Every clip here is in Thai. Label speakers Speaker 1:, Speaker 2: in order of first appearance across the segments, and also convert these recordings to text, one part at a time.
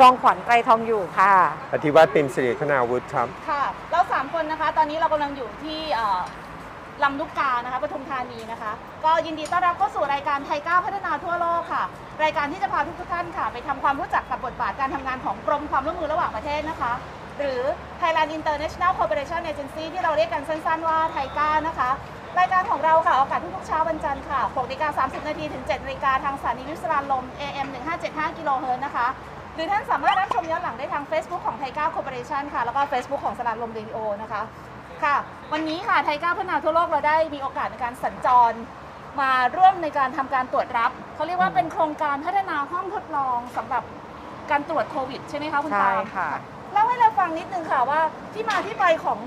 Speaker 1: คร
Speaker 2: องขวัญไกรทองอยู่ค่ะ
Speaker 3: อธิวัตรปิมสิริคณาวุฒิครับ
Speaker 1: ค่ะเราสามคนนะคะ ตอนนี้เรากำลังอยู่ที่เอ่อลำลูกกานะคะปทุมธานีนะคะ ก็ยินดีต้อนรับเข้าสู่รายการไทยก้าวพัฒนาทั่วโลกค่ะ รายการที่จะพาทุกท่านค่ะ ไปทำความรู้จักกับบทบาทการทำงานของกรมความร่วมมือระหว่างประเทศนะคะ หรือ Thailand International Cooperation Agency ที่เราเรียกกันสั้นๆว่าไทยก้านะคะ รายการของเราค่ะออกอากาศทุกๆเช้าวันจันทร์ค่ะ6นาฬิกา30 นาทีถึง7นาฬิกาทางสถานีวิทยุสรานลม AM 1575กิโลเฮิรตซ์นะคะห รือท่านสามารถรับชมย้อนหลังได้ทาง Facebook ของ TICA Corporation ค่ะ แล้วก็ Facebook ของสราญรมเรดิโอนะคะค่ะ วันนี้ค่ะ TICA พัฒนาทั่วโลกเราได้มีโอกาสในการสัญจร มาร่วมในการทำการตรวจรับเขาเรียกว่าเป็นโครงการพัฒนาห้องทดลองสำหรับการตรวจโควิดใช่ไหมคะคุณ
Speaker 2: ใช่
Speaker 1: ปาล์ม
Speaker 2: ค่ะ
Speaker 1: เล่าให้เราฟังนิดนึงค่ะว่าที่มาที่ไปของ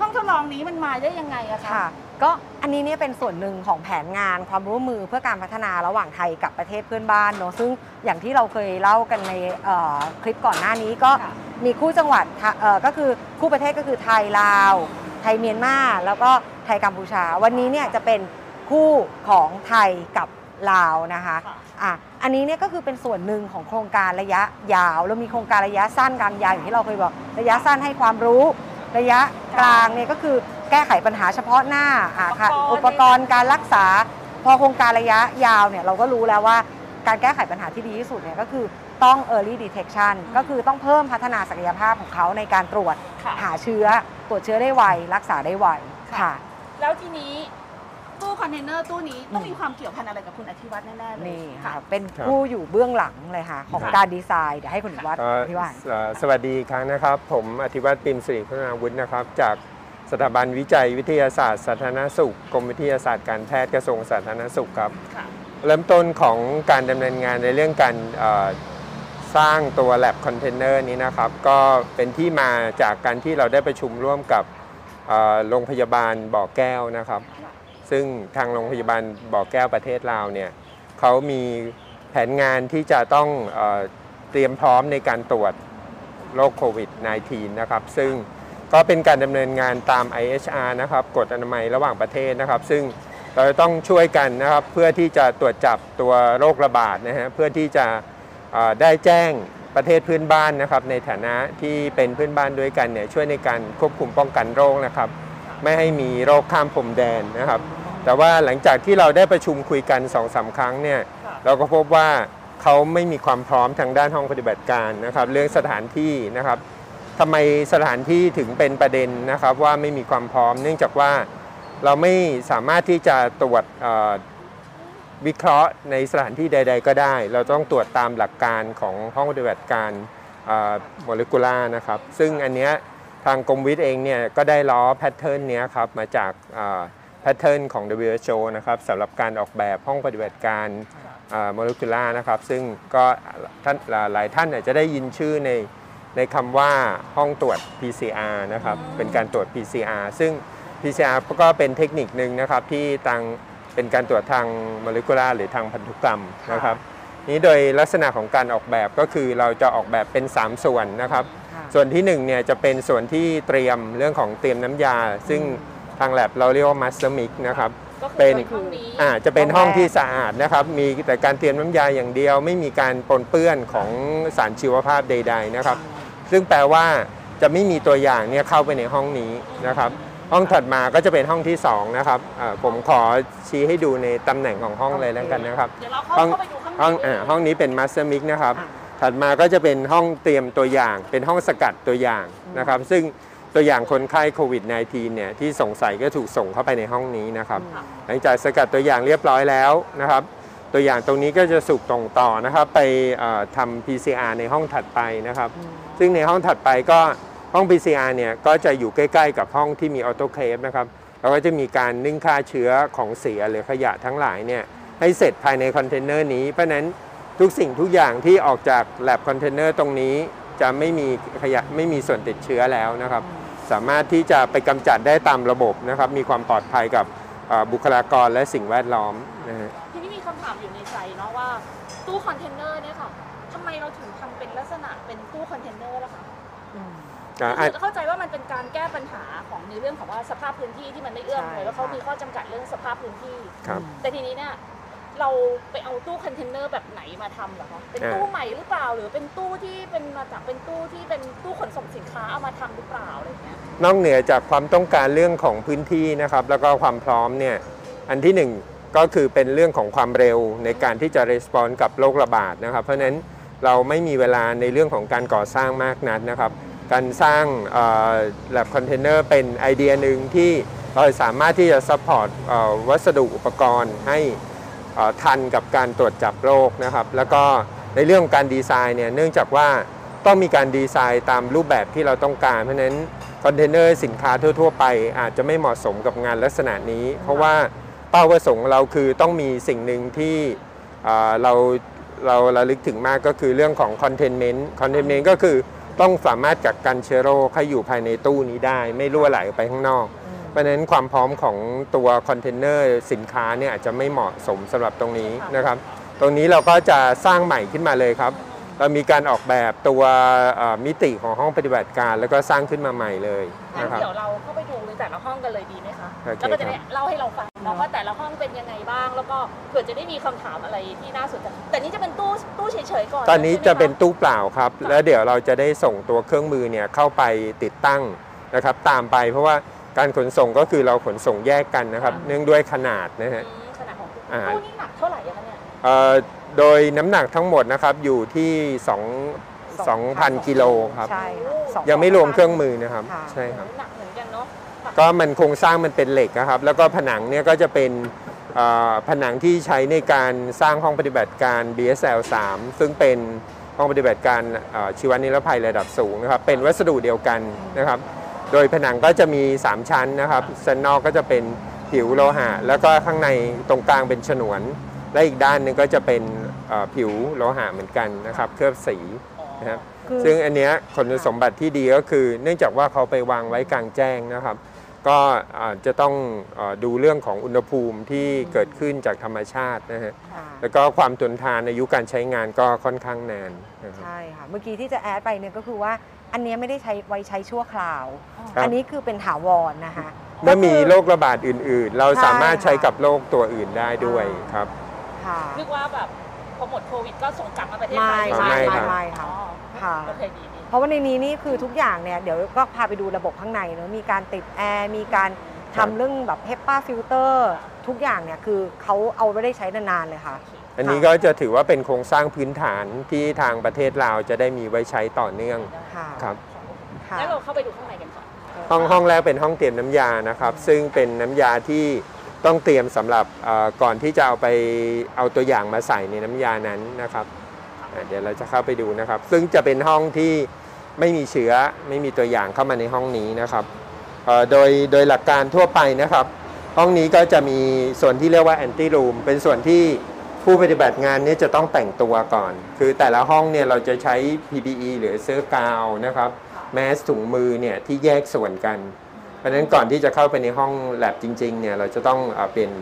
Speaker 1: ห้องทดลองนี้มันมาได้ยังไงอะคะ
Speaker 2: ค่ะ ก็อันนี้เนี่ยเป็นส่วนหนึ่งของแผนงานความร่วมมือเพื่อการพัฒนาระหว่างไทยกับประเทศเพื่อนบ้านเนอะซึ่งอย่างที่เราเคยเล่ากันในเอ่อคลิปก่อนหน้านี้ก็
Speaker 1: ค่ะ
Speaker 2: มีคู่จังหวัดทะเอ่อก็คือคู่ประเทศก็คือไทยลาว ไทยเมียนมาแล้วก็ไทยกัมพูชา วันนี้เนี่ยจะเป็นคู่ของไทยกับลาวนะคะ
Speaker 1: ค่ะ
Speaker 2: อะอันนี้เนี่ยก็คือเป็นส่วนหนึ่งของโครงการระยะยาวเรามีโครงการระยะสั้นกลางยาวอย่างที่เราเคยบอก ระยะสั้นให้ความรู้ ระยะกลางเนี่ยก็คือ แก้ไขปัญหาเฉพาะหน้าอะค่ะ
Speaker 1: อุ
Speaker 2: อุ
Speaker 1: ป
Speaker 2: ป
Speaker 1: ก
Speaker 2: ก
Speaker 1: ร
Speaker 2: ร
Speaker 1: ณ์
Speaker 2: ณ์การรักษา พอโครงการระยะยาวเนี่ยเราก็รู้แล้วว่าการแก้ไขปัญหาที่ดีที่สุดเนี่ยก็คือต้อง early detection ก็คือต้องเพิ่มพัฒนาศักยภาพของเขาในการตรวจ
Speaker 1: ค่ะ
Speaker 2: หาเชื้อ ตรวจเชื้อได้ไว รักษาได้ไว
Speaker 1: ค่ะ
Speaker 2: ค่ะ
Speaker 1: แล้วทีนี้ตู้คอนเทนเนอร์ตู้นี้ต้อง
Speaker 2: อืม
Speaker 1: มีความเกี่ยวพันอะไรกับคุณอธิวัฒน์แน่ ๆ เลย
Speaker 2: นี่
Speaker 1: ค่ะ
Speaker 2: ค่ะเป็น
Speaker 3: ครับ
Speaker 2: ผู้อยู่เบื้องหลังเลยค่ะ ของ
Speaker 1: ค่ะ
Speaker 2: การดีไซน์ เดี๋ยวให้คุณวัฒน์
Speaker 3: ก็
Speaker 2: อธิบาย
Speaker 3: เอ่อสวัสดีอีกครั้งนะครับ ผมอธิวัตรปิมสิริคณาวุฒินะครับจาก สถาบันวิจัยวิทยาศาสตร์สาธารณสุขกรมวิทยาศาสตร์การแพทย์กระทรวงสาธารณสุขครับ
Speaker 1: ค่ะ
Speaker 3: เริ่มต้นของการดำเนินงานในเรื่องการเอ่อสร้างตัว lab container นี้นะครับ ก็เป็นที่มาจากการที่เราได้ประชุมร่วมกับเอ่อโรงพยาบาลบ่อแก้วนะครับ ซึ่งทางโรงพยาบาลบ่อแก้วประเทศลาวเนี่ยเขามีแผนงานที่จะต้องเออเตรียมพร้อมในการตรวจโรคโควิด -19 นะครับ ซึ่ง ก็เป็นการดำเนินงานตาม IHR นะครับกฎอนามัยระหว่างประเทศนะครับ ซึ่งเราจะต้องช่วยกันนะครับเพื่อที่จะตรวจจับตัวโรคระบาดนะฮะเพื่อที่จะได้แจ้งประเทศเพื่อนบ้านนะครับ ในฐานะที่เป็นเพื่อนบ้านด้วยกันเนี่ยช่วยในการควบคุมป้องกันโรคนะครับ ไม่ให้มีโรคข้ามพรมแดนนะครับ แต่ว่าหลังจากที่เราได้ประชุมคุยกัน2อสาครั้งเนี่ยเราก็พบว่าเขาไม่มีความพร้อมทางด้านห้องปฏิบัติการนะครับ เรื่องสถานที่นะครับ ทำไมสถานที่ถึงเป็นประเด็นนะครับว่าไม่มีความพร้อม เนื่องจากว่าเราไม่สามารถที่จะตรวจวิเคราะห์ในสถานที่ใด ๆ ก็ได้ เราต้องตรวจตามหลักการของห้องปฏิบัติการโมเลกุลาร์นะครับ ซึ่งอันเนี้ยทางกรมวิทย์เองเนี่ยก็ได้ล้อแพทเทิร์นเนี้ยครับมาจากpattern ของ WHO นะครับสำหรับการออกแบบห้องปฏิบัติการ molecular นะครับ ซึ่งก็ท่านหลายท่านอาจจะได้ยินชื่อใน ในคำว่าห้องตรวจ PCR นะครับ
Speaker 1: อืม
Speaker 3: เป็นการตรวจ PCR ซึ่ง PCR ก็เป็นเทคนิคหนึ่งนะครับที่ทางเป็นการตรวจทาง molecular หรือทางพันธุกรรมนะครับ นี้โดยลักษณะของการออกแบบก็คือเราจะออกแบบเป็น 3 ส่วนนะครับ
Speaker 2: ค่ะ
Speaker 3: ส่วนที่1เนี่ยจะเป็นส่วนที่เตรียมเรื่องของเตรียมน้ำยา ซึ่งทางแลบเราเรียกว่า master mix นะครับ
Speaker 1: ก็คือ
Speaker 3: เป็น
Speaker 1: ห้องนี้
Speaker 3: อ่าจะเป็นห้อง
Speaker 2: ห้องแรก
Speaker 3: ที่สะอาดนะครับ มีแต่การเตรียมน้ำยาอย่างเดียว ไม่มีการปนเปื้อนของสารชีวภาพใด ๆ นะครับ ซึ่งแปลว่าจะไม่มีตัวอย่างเนี่ยเข้าไปในห้องนี้นะครับ ห้องถัดมาก็จะเป็นห้องที่สองนะครับอ่าผมขอชี้ให้ดูในตำแหน่งของห้องเลยแล้วกันนะครับ
Speaker 1: เดี๋ยวเราเข้า
Speaker 3: ห้อง
Speaker 1: เข้าไปดูข้างใน
Speaker 3: ห้องอ่าห้องนี้เป็น Master Mix นะครับ
Speaker 2: อ่า
Speaker 3: ถัดมาก็จะเป็นห้องเตรียมตัวอย่าง เป็นห้องสกัดตัวอย่างนะครับ ซึ่งตัวอย่างคนไข้โควิด -19 เนี่ยที่สงสัยก็ถูกส่งเข้าไปในห้องนี้นะครับ
Speaker 1: ค่ะ
Speaker 3: หลังจากสกัดตัวอย่างเรียบร้อยแล้วนะครับ ตัวอย่างตรงนี้ก็จะถูกส่งต่อนะครับ ไปเอ่อทำ PCR ในห้องถัดไปนะครับ ซึ่งในห้องถัดไปก็ห้อง PCR เนี่ยก็จะอยู่ใกล้ ๆ กับห้องที่มี autoclave นะครับแล้วก็จะมีการนึ่งฆ่าเชื้อของเสียหรือขยะทั้งหลายเนี่ยให้เสร็จภายในคอนเทนเนอร์นี้ เพราะนั้นทุกสิ่งทุกอย่างที่ออกจากแลบคอนเทนเนอร์ตรงนี้จะไม่มีขยะไม่มีส่วนติดเชื้อแล้วนะครับ สามารถที่จะไปกำจัดได้ตามระบบนะครับ มีความปลอดภัยกับบุคลากรและสิ่งแวดล้อมนะฮะ
Speaker 1: ทีนี้มีคำถามอยู่ในใจเนาะว่าตู้คอนเทนเนอร์เนี่ยค่ะทำไมเราถึง คือเข้าใจว่ามันเป็นการแก้ปัญหาของในเรื่องของว่าสภาพพื้นที่ที่มันไม่เอื้อม
Speaker 2: ใช่
Speaker 1: เลยแล้วเขา
Speaker 2: ค่ะ
Speaker 1: มีข้อจำกัดเรื่องสภาพพื้นที่
Speaker 3: ครับ
Speaker 1: แต่ทีนี้เนี่ยเราไปเอาตู้คอนเทนเนอร์แบบไหนมาทำเหรอคะเป็น
Speaker 3: อ่า
Speaker 1: ตู้ใหม่หรือเปล่า หรือเป็นตู้ที่เป็นมาจากเป็นตู้ที่เป็นตู้ขนส่งสินค้าเอามาทำหรือเปล่าอะไรอย่างเงี้ย
Speaker 3: นอกเหนือจากความต้องการเรื่องของพื้นที่นะครับ แล้วก็ความพร้อมเนี่ยอันที่หนึ่งก็คือเป็นเรื่องของความเร็วในการที่จะ respond กับโรคระบาดนะครับ เพราะฉะนั้นเราไม่มีเวลาในเรื่องของการก่อสร้างมากนักนะครับ การสร้างแลบคอนเทนเนอร์เป็นไอเดียหนึ่งที่เราสามารถที่จะ support วัสดุอุปกรณ์ให้ทันกับการตรวจจับโรคนะครับ แล้วก็ในเรื่องการดีไซน์เนี่ยเนื่องจากว่าต้องมีการดีไซน์ตามรูปแบบที่เราต้องการ เพราะนั้นคอนเทนเนอร์สินค้าทั่ว ๆ ไป อาจจะไม่เหมาะสมกับงานลักษณะนี้ เพราะว่าเป้าประสงค์เราคือต้องมีสิ่งหนึ่งที่เราเราระลึกถึงมากก็คือเรื่องของ containment containment ก็คือ ต้องสามารถกักกันเชื้อโรคให้อยู่ภายในตู้นี้ได้ ไม่รั่วไหลออกไปข้างนอก เพราะฉะนั้นความพร้อมของตัวคอนเทนเนอร์สินค้าเนี่ยอาจจะไม่เหมาะสมสำหรับตรงนี้นะครับ ตรงนี้เราก็จะสร้างใหม่ขึ้นมาเลยครับ เรามีการออกแบบตัวเอ่อมิติของห้องปฏิบัติการ แล้วก็สร้างขึ้นมาใหม่เลย
Speaker 1: งั้น
Speaker 3: นะครับ
Speaker 1: เดี๋ยวเราเข้าไปดูในแต่ละห้องกันเลยดีไหมคะ
Speaker 3: โอเค
Speaker 1: แล้วก็จะได้
Speaker 3: ครับ
Speaker 1: เล่าให้เราฟังเนาะว่าแต่ละห้องเป็นยังไงบ้าง แล้วก็เผื่อจะได้มีคำถามอะไรที่น่าสนใจแต่นี่จะเป็นตู้ตู้เฉยๆก่อน
Speaker 3: ตอนนี้
Speaker 1: ใช่ไหม
Speaker 3: จะเป็น
Speaker 1: ค
Speaker 3: ตู้เปล่าครับ แล้วเดี๋ยวเราจะได้ส่งตัวเครื่องมือเนี่ยเข้าไปติดตั้งนะครับ ตามไปเพราะว่าการขนส่งก็คือเราขนส่งแยกกันนะครับ เนื่องด้วยขนาดนะฮะ
Speaker 1: อืมขนาดของตู้
Speaker 3: อ่า
Speaker 1: ตู้นี่หนักเท่าไหร่อะคะเนี่ย
Speaker 3: เอ่อโดยน้ำหนักทั้งหมดนะครับอยู่ที่2 2,000กิโลครับ
Speaker 2: ใช่ค่ะสอ
Speaker 3: ยังไม่รวมเครื่องมือนะครับ
Speaker 2: ค่ะ
Speaker 3: ใช่ครับ
Speaker 1: หนักเหมือน กันเนาะ
Speaker 3: ก็มันโครงสร้างมันเป็นเหล็กนะครับ แล้วก็ผนังเนี่ยก็จะเป็นเอ่อผนังที่ใช้ในการสร้างห้องปฏิบัติการ BSL 3 ซึ่งเป็นห้องปฏิบัติการเอ่อชีวนิรภัยระดับสูงนะครับ เป็นวัสดุเดียวกันนะครับ โดยผนังก็จะมี 3 ชั้นนะครับชั้นนอกก็จะเป็นผิวโลหะ แล้วก็ข้างในตรงกลางเป็นฉนวน และอีกด้านหนึงก็จะเป็นเอ่อผิวโลหะเหมือนกันนะครับ เคลือบสีนะครับ
Speaker 2: คือ
Speaker 3: ซึ่งอันเนี้ยคุณสมบัติที่ดีก็คือ เนื่องจากว่าเขาไปวางไว้กลางแจ้งนะครับ ก็อาจจะต้องเออดูเรื่องของอุณหภูมิที่เกิดขึ้นจากธรรมชาตินะฮะ
Speaker 2: ค่ะ
Speaker 3: แล้วก็ความทนทานอายุการใช้งานก็ค่อนข้างนานนะครับ
Speaker 2: ใช่ค่ะ เมื่อกี้ที่จะแอดไปเนี่ยก็คือว่าอันเนี้ยไม่ได้ใช้ไว้ใช้ชั่วคราว
Speaker 3: ครับ
Speaker 2: อันนี้คือเป็นถาวรนะคะ
Speaker 3: เมื่อมี
Speaker 2: ก็คือ
Speaker 3: โรคระบาดอื่นๆ เรา
Speaker 2: ใช่
Speaker 3: สามารถใช้
Speaker 2: ค่ะ
Speaker 3: กับโรคตัวอื่นได้ด้วยครับ
Speaker 2: ค่ะ
Speaker 1: นึกว่าแบบพอหมดโควิดก็ส่งกลับมาประเทศ
Speaker 2: ไม่
Speaker 1: ไทย
Speaker 3: อ๋อ
Speaker 2: ไม่
Speaker 3: ไม่
Speaker 2: ไม่
Speaker 3: ครับ
Speaker 2: ไม่
Speaker 1: อ๋
Speaker 2: ค่ะ
Speaker 1: อ
Speaker 2: ค่ะ
Speaker 1: โอเคดีดี
Speaker 2: เพราะว่าในนี้นี่คือทุกอย่างเนี่ยเดี๋ยวก็พาไปดูระบบข้างในเนอะมีการติดแอร์มีการ
Speaker 3: ครับ
Speaker 2: ทำเรื่องแบบ HEPA filter ทุกอย่างเนี่ยคือเขาเอาไว้ได้ใช้นานๆเลยค่ะ
Speaker 3: อันนี้ก็จะถือว่าเป็นโครงสร้างพื้นฐานที่ทางประเทศลาวจะได้มีไว้ใช้ต่อเนื่อง
Speaker 2: ค่ะ
Speaker 3: ครับ
Speaker 2: ค่ะ
Speaker 1: งั้นเราเข้าไปดูข้างในกันก่อน
Speaker 3: ห้องห้องแรกเป็นห้องเตรียมน้ำยานะครับ ซึ่งเป็นน้ำยาที่ต้องเตรียมสำหรับเอ่อก่อนที่จะเอาไปเอาตัวอย่างมาใส่ในน้ำยานั้นนะครับอะ เดี๋ยวเราจะเข้าไปดูนะครับ ซึ่งจะเป็นห้องที่ไม่มีเชื้อไม่มีตัวอย่างเข้ามาในห้องนี้นะครับโดยโดยหลักการทั่วไปนะครับ ห้องนี้ก็จะมีส่วนที่เรียกว่าแอนตี้รูมเป็นส่วนที่ผู้ปฏิบัติงานเนี้จะต้องแต่งตัวก่อน คือแต่ละห้องเนี่ยเราจะใช้ PPE หรือเสื้อกาวนะครับแมสถุงมือเนี่ยที่แยกส่วนกัน เพราะฉะนั้นก่อนที่จะเข้าไปในห้องแลบจริงๆเนี่ยเราจะต้องเอ่อเปลี่ยน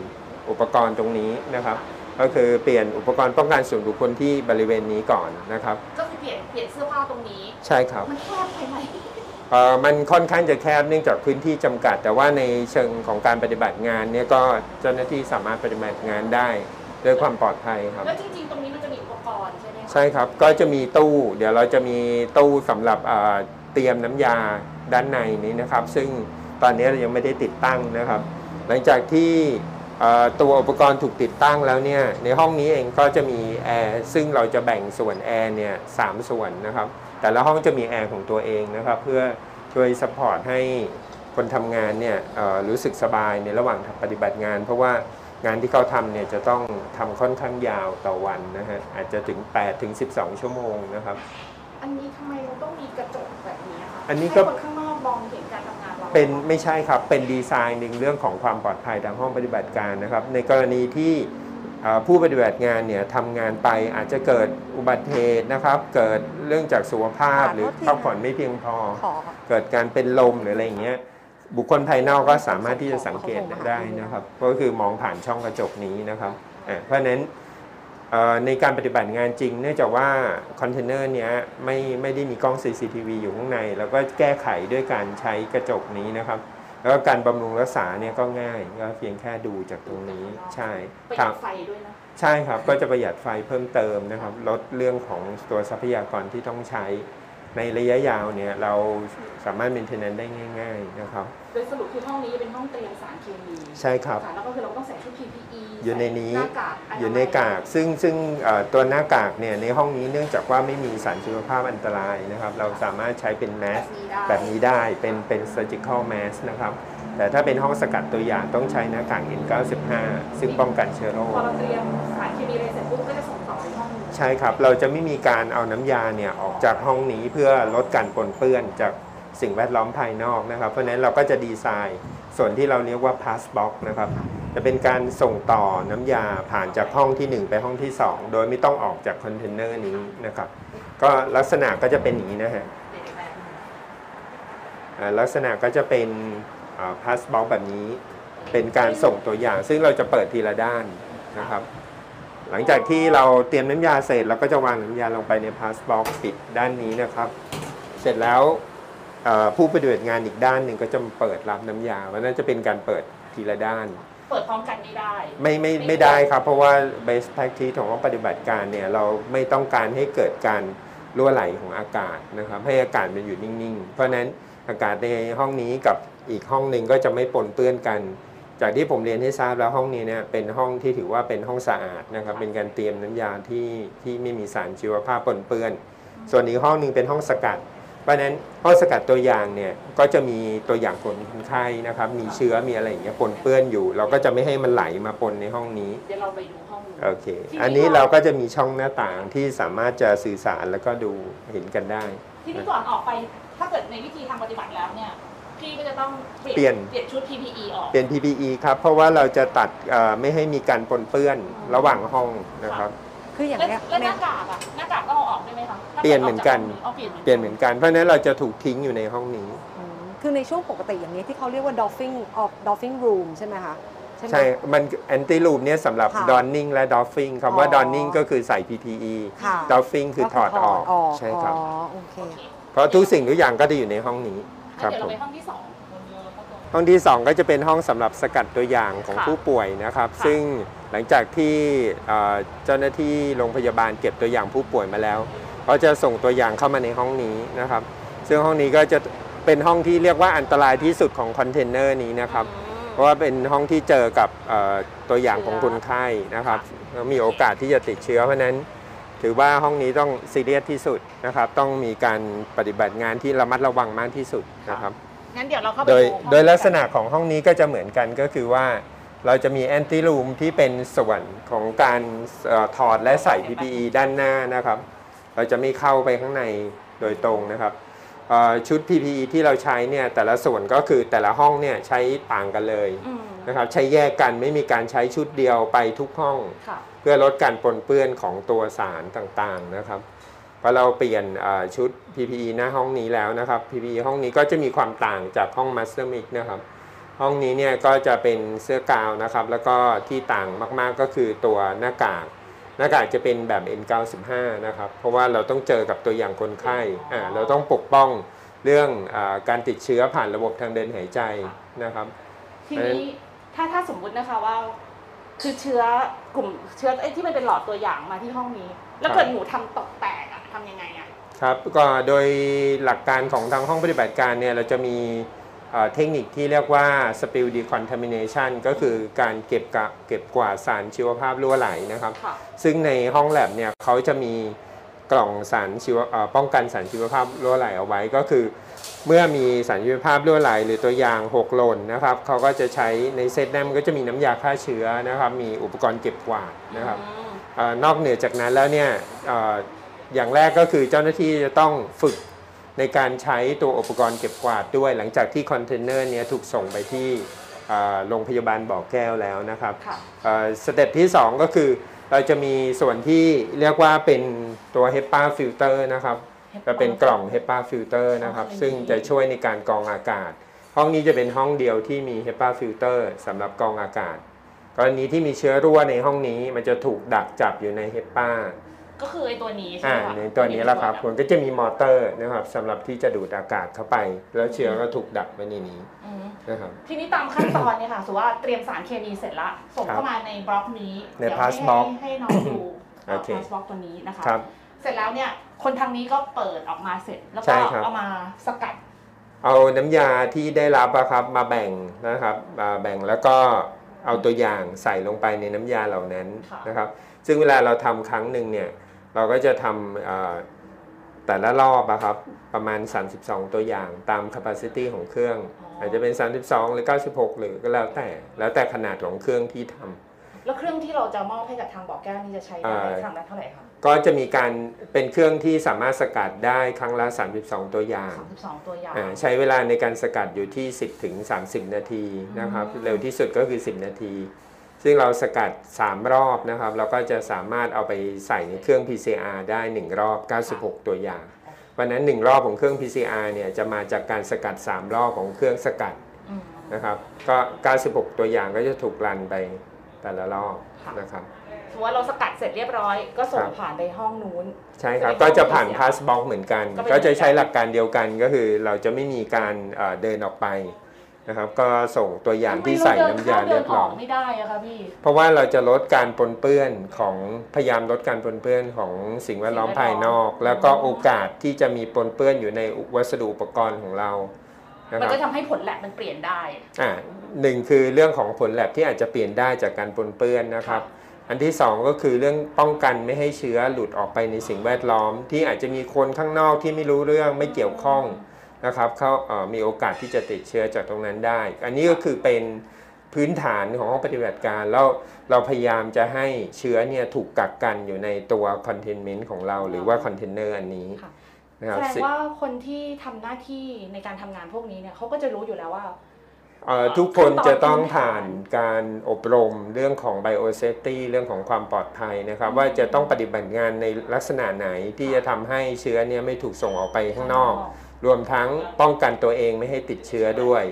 Speaker 3: อุปกรณ์ตรงนี้นะครับ ก็คือเปลี่ยนอุปกรณ์ป้องกันส่วนบุคคลที่บริเวณนี้ก่อนนะครับ
Speaker 1: ก็คือเปลี่ยนเปลี่ยนเสื้อผ้าตรงนี้
Speaker 3: ใช่ครับ
Speaker 1: มันแคบไปไหม
Speaker 3: เอ่อมันค่อนข้างจะแคบเนื่องจากพื้นที่จำกัด แต่ว่าในเชิงของการปฏิบัติงานเนี่ยก็เจ้าหน้าที่สามารถปฏิบัติงานได้ด้วยความปลอดภัยครับ
Speaker 1: แล้วจริงๆ ตรงนี้มันจะมีอุปกรณ์ใช่ไหมคะ
Speaker 3: ใช่ครับ ก็จะมีตู้ เดี๋ยวเราจะมีตู้สำหรับเอ่อเตรียมน้ำยาด้านในนี้นะครับ ซึ่งตอนนี้เรายังไม่ได้ติดตั้งนะครับ หลังจากที่เอ่อ ตัวอุปกรณ์ถูกติดตั้งแล้วเนี่ยในห้องนี้เองก็จะมีแอร์ซึ่งเราจะแบ่งส่วนแอร์เนี่ยสามส่วนนะครับ แต่ละห้องจะมีแอร์ของตัวเองนะครับ เพื่อช่วย support ให้คนทำงานเนี่ยเอ่อรู้สึกสบายในระหว่างปฏิบัติงาน เพราะว่างานที่เขาทำเนี่ยจะต้องทำค่อนข้างยาวต่อวันนะฮะอาจจะถึง8ถึง12 ชั่วโมงนะครับ
Speaker 1: อันนี้ทำไมเราต้องมีกระจกแบบนี้คะ
Speaker 3: อันนี้ก็
Speaker 1: ให้คนข้างนอกมองเห็นการทำงาน เรา
Speaker 3: เป็นไม่ใช่ครับเป็นดีไซน์หนึ่งเรื่องของความปลอดภัยทางห้องปฏิบัติการนะครับ ในกรณีที่เอ่อผู้ปฏิบัติงานเนี่ยทำงานไปอาจจะเกิดอุบัติเหตุนะครับ เกิดเรื่องจากสุขภาพ
Speaker 2: ขอโทษ
Speaker 3: หรือ
Speaker 2: ที
Speaker 3: พักผ่อนไม่เพียงพอ
Speaker 2: ขอ
Speaker 3: เกิดการเป็นลมหรืออะไรอย่างเงี้ยบุคคลภายนอกก็สามารถที่จะสังเกตได้นะครับ ก็คือมองผ่านช่องกระจกนี้นะครับอะเพราะฉะนั้นเอ่อ ในการปฏิบัติงานจริง เนื่องจากว่าคอนเทนเนอร์เนี้ยไม่ไม่ได้มีกล้อง CCTV อยู่ข้างใน แล้วก็แก้ไขด้วยการใช้กระจกนี้นะครับ แล้วก็การบำรุงรักษาเนี่ยก็ง่ายก็เพียงแค่ดูจากตรงนี้ใช่
Speaker 1: ประห
Speaker 3: ค
Speaker 1: ยั
Speaker 3: รั
Speaker 1: ด
Speaker 3: บ
Speaker 1: ไฟด้วยนะ
Speaker 3: ใช่ครับก็จะประหยัดไฟเพิ่มเติมนะครับ ลดเรื่องของตัวทรัพยากรที่ต้องใช้ ในระยะยาวเนี่ยเราสามารถ maintenance ได้ง่าย ๆนะครับ
Speaker 1: โดยสรุปคือห้องนี้จะเป็นห้องเตรียมสารเคมี
Speaker 3: ใช่ครับ
Speaker 1: ค่ะแล้วก็คือเราต้องใส่ชุด PPE
Speaker 3: อยู่ในนี้
Speaker 1: หน้ากากมั
Speaker 3: อยู่ในกากซึ่งซึ่งเอ่อตัวหน้ากากเนี่ยในห้องนี้เนื่องจากว่าไม่มีสารชีวภาพอันตรายนะครับ เราสามารถใช้เป็นแมส แบบนี้ได้เป็นเป็น surgical mask นะครับ แต่ถ้าเป็นห้องสกัดตัวอย่างต้องใช้หน้ากาก N95 ซึ่งป้องกันเชื้อโร
Speaker 1: พ
Speaker 3: ค
Speaker 1: อเราเตรียมสารเคมีอะไรเสร็จปุ๊บ
Speaker 3: ใช่ครับ เราจะไม่มีการเอาน้ำยาเนี่ยออกจากห้องนี้เพื่อลดการปนเปื้อนจากสิ่งแวดล้อมภายนอกนะครับ เพราะฉะนั้นเราก็จะดีไซน์ส่วนที่เราเรียกว่า pass box นะครับ จะเป็นการส่งต่อน้ำยาผ่านจากห้องทีหนึ่1 ไปห้องที่ 2 โดยไม่ต้องออกจากคอนเทนเนอร์นี้นะครับ ก็ลักษณะก็จะเป็นอย่างนี้นะฮะลักษณะก็จะเป็น pass box แบบนี้ เป็นการส่งตัวอย่าง ซึ่งเราจะเปิดทีละด้านนะครับ หลังจากที่เราเตรียมน้ำยาเสร็จเราก็จะวางน้ำยาลงไปใน pass box ปิดด้านนี้นะครับ เสร็จแล้วเอ่อผู้ปฏิบัติงานอีกด้านหนึ่งก็จะมาเปิดรับน้ำยาวันนั้นจะเป็นการเปิดทีละด้าน
Speaker 1: เปิดพร้อมกันไม่ได้
Speaker 3: ไม่ไม่ไม่ได้ครับ เพราะว่า best practice ของห้องปฏิบัติการเนี่ยเราไม่ต้องการให้เกิดการรั่วไหลของอากาศนะครับ ให้อากาศมันอยู่นิ่งๆ เพราะฉะนั้นอากาศในห้องนี้กับอีกห้องหนึ่งก็จะไม่ปนเปื้อนกัน จากที่ผมเรียนให้ทราบแล้วห้องนี้เนี่ยเป็นห้องที่ถือว่าเป็นห้องสะอาดนะครับเป็นการเตรียมน้ำยาที่ที่ไม่มีสารชีวภาพปนเปื้อน ส่วนอีกห้องหนึ่งเป็นห้องสกัด เพราะฉะนั้นห้องสกัดตัวอย่างเนี่ยก็จะมีตัวอย่างคนคนไข้นะครับมีเชื้อมีอะไรอย่างเงี้ยปนเปื้อนอยู่ เราก็จะไม่ให้มันไหลมาปนในห้องนี้
Speaker 1: เดี๋ยวเราไปดูห้องนู้น
Speaker 3: โอเค
Speaker 1: ทีนี้
Speaker 3: อันนี้
Speaker 1: ก็
Speaker 3: เราก็จะมีช่องหน้าต่างที่สามารถจะสื่อสารแล้วก็ดูเห็นกันได้
Speaker 1: ที่นี่ก่อนออกไปถ้าเกิดในวิธีทางปฏิบัติแล้วเนี่ย พี่ก็จะต้อง
Speaker 3: เปลี่ยน
Speaker 1: เปลี่ยนชุด PPE ออก
Speaker 3: เป็น PPE ครับ เพราะว่าเราจะตัดเอ่อไม่ให้มีการปนเปื้อนระหว่างห้องนะครับ
Speaker 2: คืออย่าง
Speaker 1: แล้ว
Speaker 2: เนี้ย
Speaker 1: แล้วห
Speaker 2: เนี่
Speaker 1: น้ายกากอะหน้ากากก็เอาออกได้ไหมคะถ้า
Speaker 3: เปลี่ยนเหมือนกัน
Speaker 1: เอาเปลี่ยน
Speaker 3: เปลี่ยนเหมือนกันเพราะฉะนั้นเราจะถูกทิ้งอยู่ในห้องนี้
Speaker 2: อืมคือในช่วงปกติอย่างนี้ที่เขาเรียกว่า dolphin of dolphin room ใช่ไหมคะใช่ไหม
Speaker 3: ใช่ มันแอนตี้ลูปเนี่ยสำหรับ
Speaker 2: ค่ะ
Speaker 3: ดอนนิงและดอฟฟิงคำว่า
Speaker 2: อ๋อ
Speaker 3: ดอนนิงก็คือใส่ PPE
Speaker 2: ค่ะ
Speaker 3: ดอฟฟิงคือถอดออก ใช่ครับ
Speaker 2: อ๋อโอเค
Speaker 1: โอเค
Speaker 3: เพราะทุกสิ่งทุกอย่างก็จะอยู่ในห้องนี้ ค
Speaker 1: งั้
Speaker 3: รั
Speaker 1: น
Speaker 3: บ
Speaker 1: เดี๋ยว
Speaker 3: ผ
Speaker 1: เรา
Speaker 3: ม
Speaker 1: ไปห้องที่สอง
Speaker 3: ห้องที่ 2 ก็จะเป็นห้องสำหรับสกัดตัวอย่างของ
Speaker 1: ค่ะ
Speaker 3: ผู้ป่วยนะครับ
Speaker 1: ค่ะ
Speaker 3: ซึ่งหลังจากที่เอ่อเจ้าหน้าที่โรงพยาบาลเก็บตัวอย่างผู้ป่วยมาแล้วเขาจะส่งตัวอย่างเข้ามาในห้องนี้นะครับ ซึ่งห้องนี้ก็จะเป็นห้องที่เรียกว่าอันตรายที่สุดของคอนเทนเนอร์นี้นะครับ เพราะว่าเป็นห้องที่เจอกับเอ่อตัวอย่างของคนไข้นะครับแล้วมีโอกาสที่จะติดเชื้อเพราะฉะนั้น ถือว่าห้องนี้ต้องซีเรียสที่สุดนะครับ ต้องมีการปฏิบัติงานที่ระมัดระวังมากที่สุดนะครับ
Speaker 1: งั้นเดี๋ยวเราเข้าไป
Speaker 3: โดย
Speaker 1: ห้อง
Speaker 3: โดยลักษณะของห้องนี้ก็จะเหมือนกันก็คือว่า เราจะมีแอนตี้รูมที่เป็นส่วนของการเอ่อถอดและใส่ PPE ด้านหน้านะครับ เราจะไม่เข้าไปข้างในโดยตรงนะครับเอ่อชุด PPE ที่เราใช้เนี่ยแต่ละส่วนก็คือแต่ละห้องเนี่ยใช้ต่างกันเลย
Speaker 1: อืม
Speaker 3: นะครับ ใช้แยกกันไม่มีการใช้ชุดเดียวไปทุกห้อง
Speaker 1: ค่ะ
Speaker 3: เพื่อลดการปนเปื้อนของตัวสารต่างๆนะครับพอเราเปลี่ยนชุด PPE หน้าห้องนี้แล้วนะครับ PPE ห้องนี้ก็จะมีความต่างจากห้อง Master Mix นะครับ ห้องนี้เนี่ยก็จะเป็นเสื้อกาวนะครับ แล้วก็ที่ต่างมากๆก็คือตัวหน้ากากหน้ากากจะเป็นแบบ N95 นะครับ เพราะว่าเราต้องเจอกับตัวอย่างคนไข้อ่าเราต้องปกป้องเรื่องอการติดเชื้อผ่านระบบทางเดินหายใจนะครับ
Speaker 1: ทีนี้ถ้าถ้าสมมุตินะคะว่า คือเชื้อกลุ่มเชื้อไอ้ที่มันเป็นหลอดตัวอย่างมาที่ห้องนี้ แล้ว
Speaker 3: ครับ
Speaker 1: เกิดหนูทำตกแตกอะทำยังไงอะ
Speaker 3: ครับก็โดยหลักการของทางห้องปฏิบัติการเนี่ยเราจะมีเอ่อเทคนิคที่เรียกว่า spill decontamination ก็คือการเก็บกะเก็บกวาดสารชีวภาพรั่วไหลนะครับ
Speaker 1: ค่ะ
Speaker 3: ซึ่งในห้องแลบเนี่ยเขาจะมีกล่องสารชีวเอ่อป้องกันสารชีวภาพรั่วไหลเอาไว้ก็คือ เมื่อมีสารชีวภาพรั่วไหลหรือตัวอย่างหกหล่นนะครับเขาก็จะใช้ในเซตนั้นมันก็จะมีน้ำยาฆ่าเชื้อนะครับ มีอุปกรณ์เก็บกวาดนะครับ
Speaker 1: อืม
Speaker 3: เออนอกเหนือจากนั้นแล้วเนี่ยเอออย่างแรกก็คือเจ้าหน้าที่จะต้องฝึกในการใช้ตัวอุปกรณ์เก็บกวาดด้วย หลังจากที่คอนเทนเนอร์เนี้ยถูกส่งไปที่เอ่อโรงพยาบาลบ่อแก้วแล้วนะครับ
Speaker 1: ค่ะ
Speaker 3: เอ่อ step ที่ 2 ก็คือเราจะมีส่วนที่เรียกว่าเป็นตัว HEPA filter นะครับ จะเป็นกล่อง HEPA filter นะครับ ซึ่งจะช่วยในการกรองอากาศ ห้องนี้จะเป็นห้องเดียวที่มี HEPA filter สำหรับกรองอากาศ กรณีที่มีเชื้อรั่วในห้องนี้มันจะถูกดักจับอยู่ใน HEPA
Speaker 1: ก็คือไอ้ตัวนี้ใช่
Speaker 3: อ่า
Speaker 1: ไหมคะ
Speaker 3: ในตัวนี้แหละครับมันก็จะมีมอเตอร์นะครับสำหรับที่จะดูดอากาศเข้าไป แล้วเชื้อก็ถูกดักไว้ในนี้
Speaker 1: อืม
Speaker 3: นะครับ
Speaker 1: ทีนี้ตามขั้นตอนเนี่ยค่ะ สมมติว่าเตรียมสารเคมีเสร็จละส่ง
Speaker 3: ครับ
Speaker 1: เข้ามาในบล็อกนี้
Speaker 3: ใน
Speaker 1: เดี๋ยว
Speaker 3: pass
Speaker 1: ให้
Speaker 3: box
Speaker 1: ให้น้องดู
Speaker 3: โอเค
Speaker 1: pass box ตัวนี้นะคะ
Speaker 3: ครับ
Speaker 1: เสร็จแล้วเนี่ย คนทางนี้ก็เปิดออกมาเสร็จ แล้ว
Speaker 3: ใช่
Speaker 1: ก็
Speaker 3: ครับ
Speaker 1: เอามาสกัด
Speaker 3: เอาน้ำยาที่ได้รับอะครับมาแบ่งนะครับมาแบ่งแล้วก็เอาตัวอย่างใส่ลงไปในน้ำยาเหล่านั้น
Speaker 1: ค่ะ
Speaker 3: นะครับ ซึ่งเวลาเราทำครั้งหนึ่งเนี่ยเราก็จะทำเอ่อแต่ละรอบอะครับประมาณ 32 ตัวอย่างตาม capacity ของเครื่อง อาจจะเป็น 32 หรือ 96 หรือก็แล้วแต่ แล้วแต่ขนาดของเครื่องที่ทำ
Speaker 1: แล้วเครื่องที่เราจะมอบให้กับทางบ่อแก้วนี่จะใช้ได้
Speaker 3: อ่า
Speaker 1: ครั้งละเท่าไหร่คะ
Speaker 3: ก็จะมีการเป็นเครื่องที่สามารถสกัดได้ครั้งละ 32 ตัวอย่าง
Speaker 1: สามสิบสองตัวอย่าง
Speaker 3: อ่าใช้เวลาในการสกัดอยู่ที่ 10ถึง30 นาทีนะครับ
Speaker 1: อืม
Speaker 3: เร็วที่สุดก็คือ 10 นาที ซึ่งเราสกัด 3 รอบนะครับ เราก็จะสามารถเอาไปใส่ในเครื่อง PCR ได้ 1 รอบ 96 ตัวอย่าง วันนั้น 1 รอบของเครื่อง PCR เนี่ยจะมาจากการสกัด 3 รอบของเครื่องสกัด
Speaker 1: อืม
Speaker 3: นะครับ ก็ 96 ตัวอย่างก็จะถูกรันไป แต่ละรอบ
Speaker 1: ค่ะ
Speaker 3: นะครับ
Speaker 1: สมมติว่าเราสกัดเสร็จเรียบร้อย ก็ส่
Speaker 3: ค
Speaker 1: ง
Speaker 3: รับ
Speaker 1: ผ่านไปห้องนู้น
Speaker 3: ใช่ครับ
Speaker 1: จะเป็น
Speaker 3: ก็จะผ่าน
Speaker 1: ห้อง
Speaker 3: พาสบ็อกเหมือนกัน
Speaker 1: ก็เป็น
Speaker 3: ก็จะใช้หลักการเดียวกันก็คือเราจะไม่มีการเอ่อเดินออกไปนะครับ ก็ส่งตัวอย่างที่ใส่น้ำยาเรียบ
Speaker 1: ทำไม
Speaker 3: ร้
Speaker 1: เรา
Speaker 3: อ
Speaker 1: เดินเข้าเดินออก
Speaker 3: ย
Speaker 1: ไม่ได้อะคะพี่
Speaker 3: เพราะว่าเราจะลดการปนเปื้อนของพยายามลดการปนเปื้อนของสิ่งแวดล้อมภายนอก แล้วก็โอกาสที่จะมีปนเปื้อนอยู่ในวัสดุอุปกรณ์ของเรานะ
Speaker 1: มัน
Speaker 3: ครับ
Speaker 1: ก็ททำให้ผลแลบมันเปลี่ยนได้
Speaker 3: อ่าหนึ่งคือเรื่องของผลแลบที่อาจจะเปลี่ยนได้จากการปนเปื้อนนะครับ อันที่สองก็คือเรื่องป้องกันไม่ให้เชื้อหลุดออกไปในสิ่งแวดล้อม ที่อาจจะมีคนข้างนอกที่ไม่รู้เรื่องไม่เกี่ยวข้องนะครับเขาเอ่อมีโอกาสที่จะติดเชื้อจากตรงนั้นได้ อันนี้ก็คือเป็นพื้นฐานของห้องปฏิบัติการแล้วเราพยายามจะให้เชื้อเนี่ยถูกกักกันอยู่ในตัว containment ของเราหรือว่าคอนเทนเนอร์อันนี้
Speaker 1: ค่ะ
Speaker 3: นะครับ
Speaker 1: แสดง
Speaker 3: สิ
Speaker 1: ว่าคนที่ทำหน้าที่ในการทำงานพวกนี้เนี่ยเขาก็จะรู้อยู่แล้วว่า
Speaker 3: เอ่อทุกคนจะต้องผ่านการอบรมเรื่องของ biosafety เรื่องของความปลอดภัยนะครับ ว่าจะต้องปฏิบัติงานในลักษณะไหนที่จะทำให้เชื้อเนี่ยไม่ถูกส่งออกไปข้างนอก รวมทั้งป้องกันตัวเองไม่ให้ติดเชื้อด้วย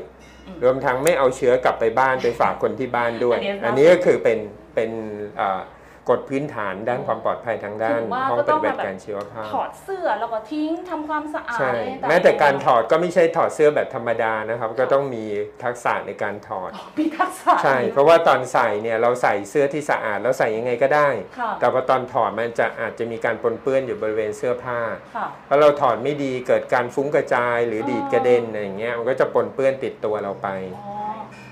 Speaker 1: อืม
Speaker 3: รวมทั้งไม่เอาเชื้อกลับไปบ้านไปฝากคนที่บ้านด้วย
Speaker 1: อันนี้
Speaker 3: อันนี้ก็คือเป็นเป็นเอ่อ กฎพื้นฐานด้านความปลอดภัยทางด้าน
Speaker 1: ถึงว่า
Speaker 3: ห้อง
Speaker 1: ก็
Speaker 3: ป
Speaker 1: ต้อง
Speaker 3: ฏิบัติ
Speaker 1: แบบ
Speaker 3: การชีวภาพ
Speaker 1: ถอดเสื้อแล้วก็ทิ้งทำความสะอาด
Speaker 3: ใช่
Speaker 1: อะไรงๆ
Speaker 3: แม้แต่การถอดก็ไม่ใช่ถอดเสื้อแบบธรรมดานะครับ ก็ต้องมีทักษะในการถอด
Speaker 1: อ๋อมีทักษะ
Speaker 3: ใช่ เพราะว่าตอนใส่เนี่ยเราใส่เสื้อที่สะอาดแล้วใส่ยังไงก็ได้
Speaker 1: ค่ะ
Speaker 3: แต่พอตอนถอดมันจะอาจจะมีการปนเปื้อนอยู่บริเวณเสื้อผ้า
Speaker 1: ค่ะ
Speaker 3: ถ้าเราถอดไม่ดีเกิดการฟุ้งกระจายหรือดีดกระเด็นอะไรอย่างเงี้ยมันก็จะปนเปื้อนติดตัวเราไป
Speaker 1: อ๋อ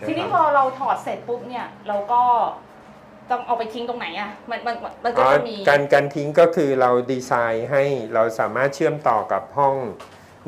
Speaker 1: ทีนี้พอเราถอดเสร็จปุ๊บเนี่ยเราก็ ต้องเอาไปทิ้งตรงไหนอะมันมันมันก็
Speaker 3: อ๋อ
Speaker 1: จะมี
Speaker 3: การการทิ้งก็คือเราดีไซน์ให้เราสามารถเชื่อมต่อกับห้อง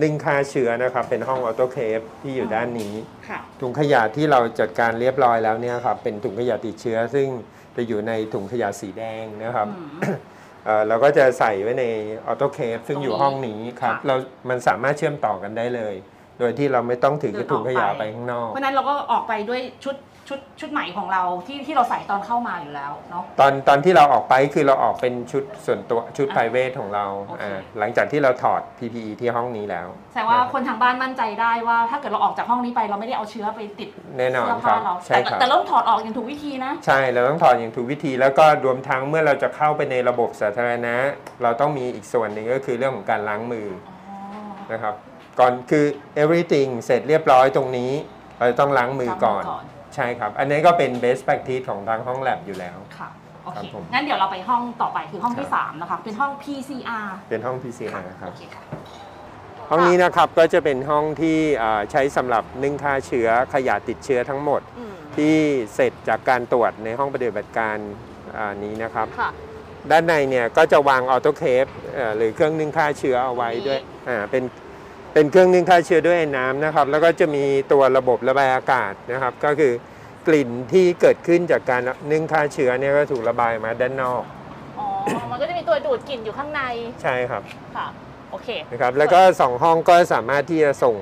Speaker 3: นึ่งฆ่าเชื้อนะครับ เป็นห้องออโตเคฟที่อยู่ด้านนี้
Speaker 1: ค่ะ
Speaker 3: ถุงขยะที่เราจัดการเรียบร้อยแล้วเนี่ยครับเป็นถุงขยะติดเชื้อ ซึ่งจะอยู่ในถุงขยะสีแดงนะครับ
Speaker 1: อืม
Speaker 3: เอ่อเราก็จะใส่ไว้ในออโตเคฟซึ่งอยู่
Speaker 1: ตรงนี้
Speaker 3: ห้องนี้ครับ
Speaker 1: ค่ะ
Speaker 3: เรา มันสามารถเชื่อมต่อกันได้เลย โดยที่เราไม่ต้องถือกระถุงขยะไปข้างนอก
Speaker 1: เพราะฉะนั้นเราก็ออกไปด้วยชุด ชุดชุดใหม่ของเราที่ที่เราใส่ตอนเข้ามาอยู่แล้วเนาะ
Speaker 3: ตอนตอนที่เราออกไปคือเราออกเป็นชุดส่วนตัวชุด
Speaker 1: อะ
Speaker 3: ไพรเวทของเรา
Speaker 1: โอเค
Speaker 3: อ่าหลังจากที่เราถอด PPE ที่ห้องนี้แล้ว
Speaker 1: แสดงว่าคนทางบ้านมั่นใจได้ว่า ถ้าเกิดเราออกจากห้องนี้ไปเราไม่ได้เอาเชื้อไปติด
Speaker 3: แน่นอน
Speaker 1: เสื้อ
Speaker 3: ครั
Speaker 1: ผ้า
Speaker 3: บ
Speaker 1: เรา
Speaker 3: ใช่
Speaker 1: แต่
Speaker 3: ครับ
Speaker 1: แต่เราต้องถอดออกอย่างถูกวิธีนะ
Speaker 3: ใช่ เราต้องถอดอย่างถูกวิธีแล้วก็รวมทั้งเมื่อเราจะเข้าไปในระบบสาธารณะ เราต้องมีอีกส่วนหนึ่งก็คือเรื่องของการล้างมือ
Speaker 1: อ๋อ
Speaker 3: นะครับก่อนคือ everything เสร็จเรียบร้อยตรงนี้ เราจะต้องล้างมือก่อน
Speaker 1: ล้างมือก่อน
Speaker 3: ใช่ครับ อันนี้ก็เป็น best practice ของทางห้องแลบอยู่แล้ว
Speaker 1: ค่ะ โอ
Speaker 3: ครั
Speaker 1: เค
Speaker 3: บผม
Speaker 1: งั้นเดี๋ยวเราไปห้องต่อไปคือห้องที่
Speaker 3: ครับ
Speaker 1: 3 นะคะ เป็นห้อง PCR
Speaker 3: เป็นห้อง PCR ครับ
Speaker 1: โอเคค่ะ
Speaker 3: ห้องนี้นะครับก็จะเป็นห้องที่อ่าใช้สำหรับนึ่งฆ่าเชื้อขยะติดเชื้อทั้งหมด
Speaker 1: อืม
Speaker 3: ที่เสร็จจากการตรวจในห้องปฏิบัติการอ่านี้นะครับ
Speaker 1: ค่ะ
Speaker 3: ด้านในเนี่ยก็จะวางออโตเคฟหรือเครื่องนึ่งฆ่าเชื้อเอาไว้ด้วยอ่าเป็น เป็นเครื่องนึ่งฆ่าเชื้อด้วยน้ำนะครับ แล้วก็จะมีตัวระบบระบายอากาศนะครับ ก็คือกลิ่นที่เกิดขึ้นจากการนึ่งฆ่าเชื้อเนี่ยก็ถูกระบายมาด้านนอก
Speaker 1: อ๋อ มันก็จะมีตัวดูดกลิ่นอยู่ข้างใน
Speaker 3: ใช่ครับ
Speaker 1: ค่ะ โอเค
Speaker 3: นะครับ แล้วก็สองห้องก็สามารถที่จะส่ง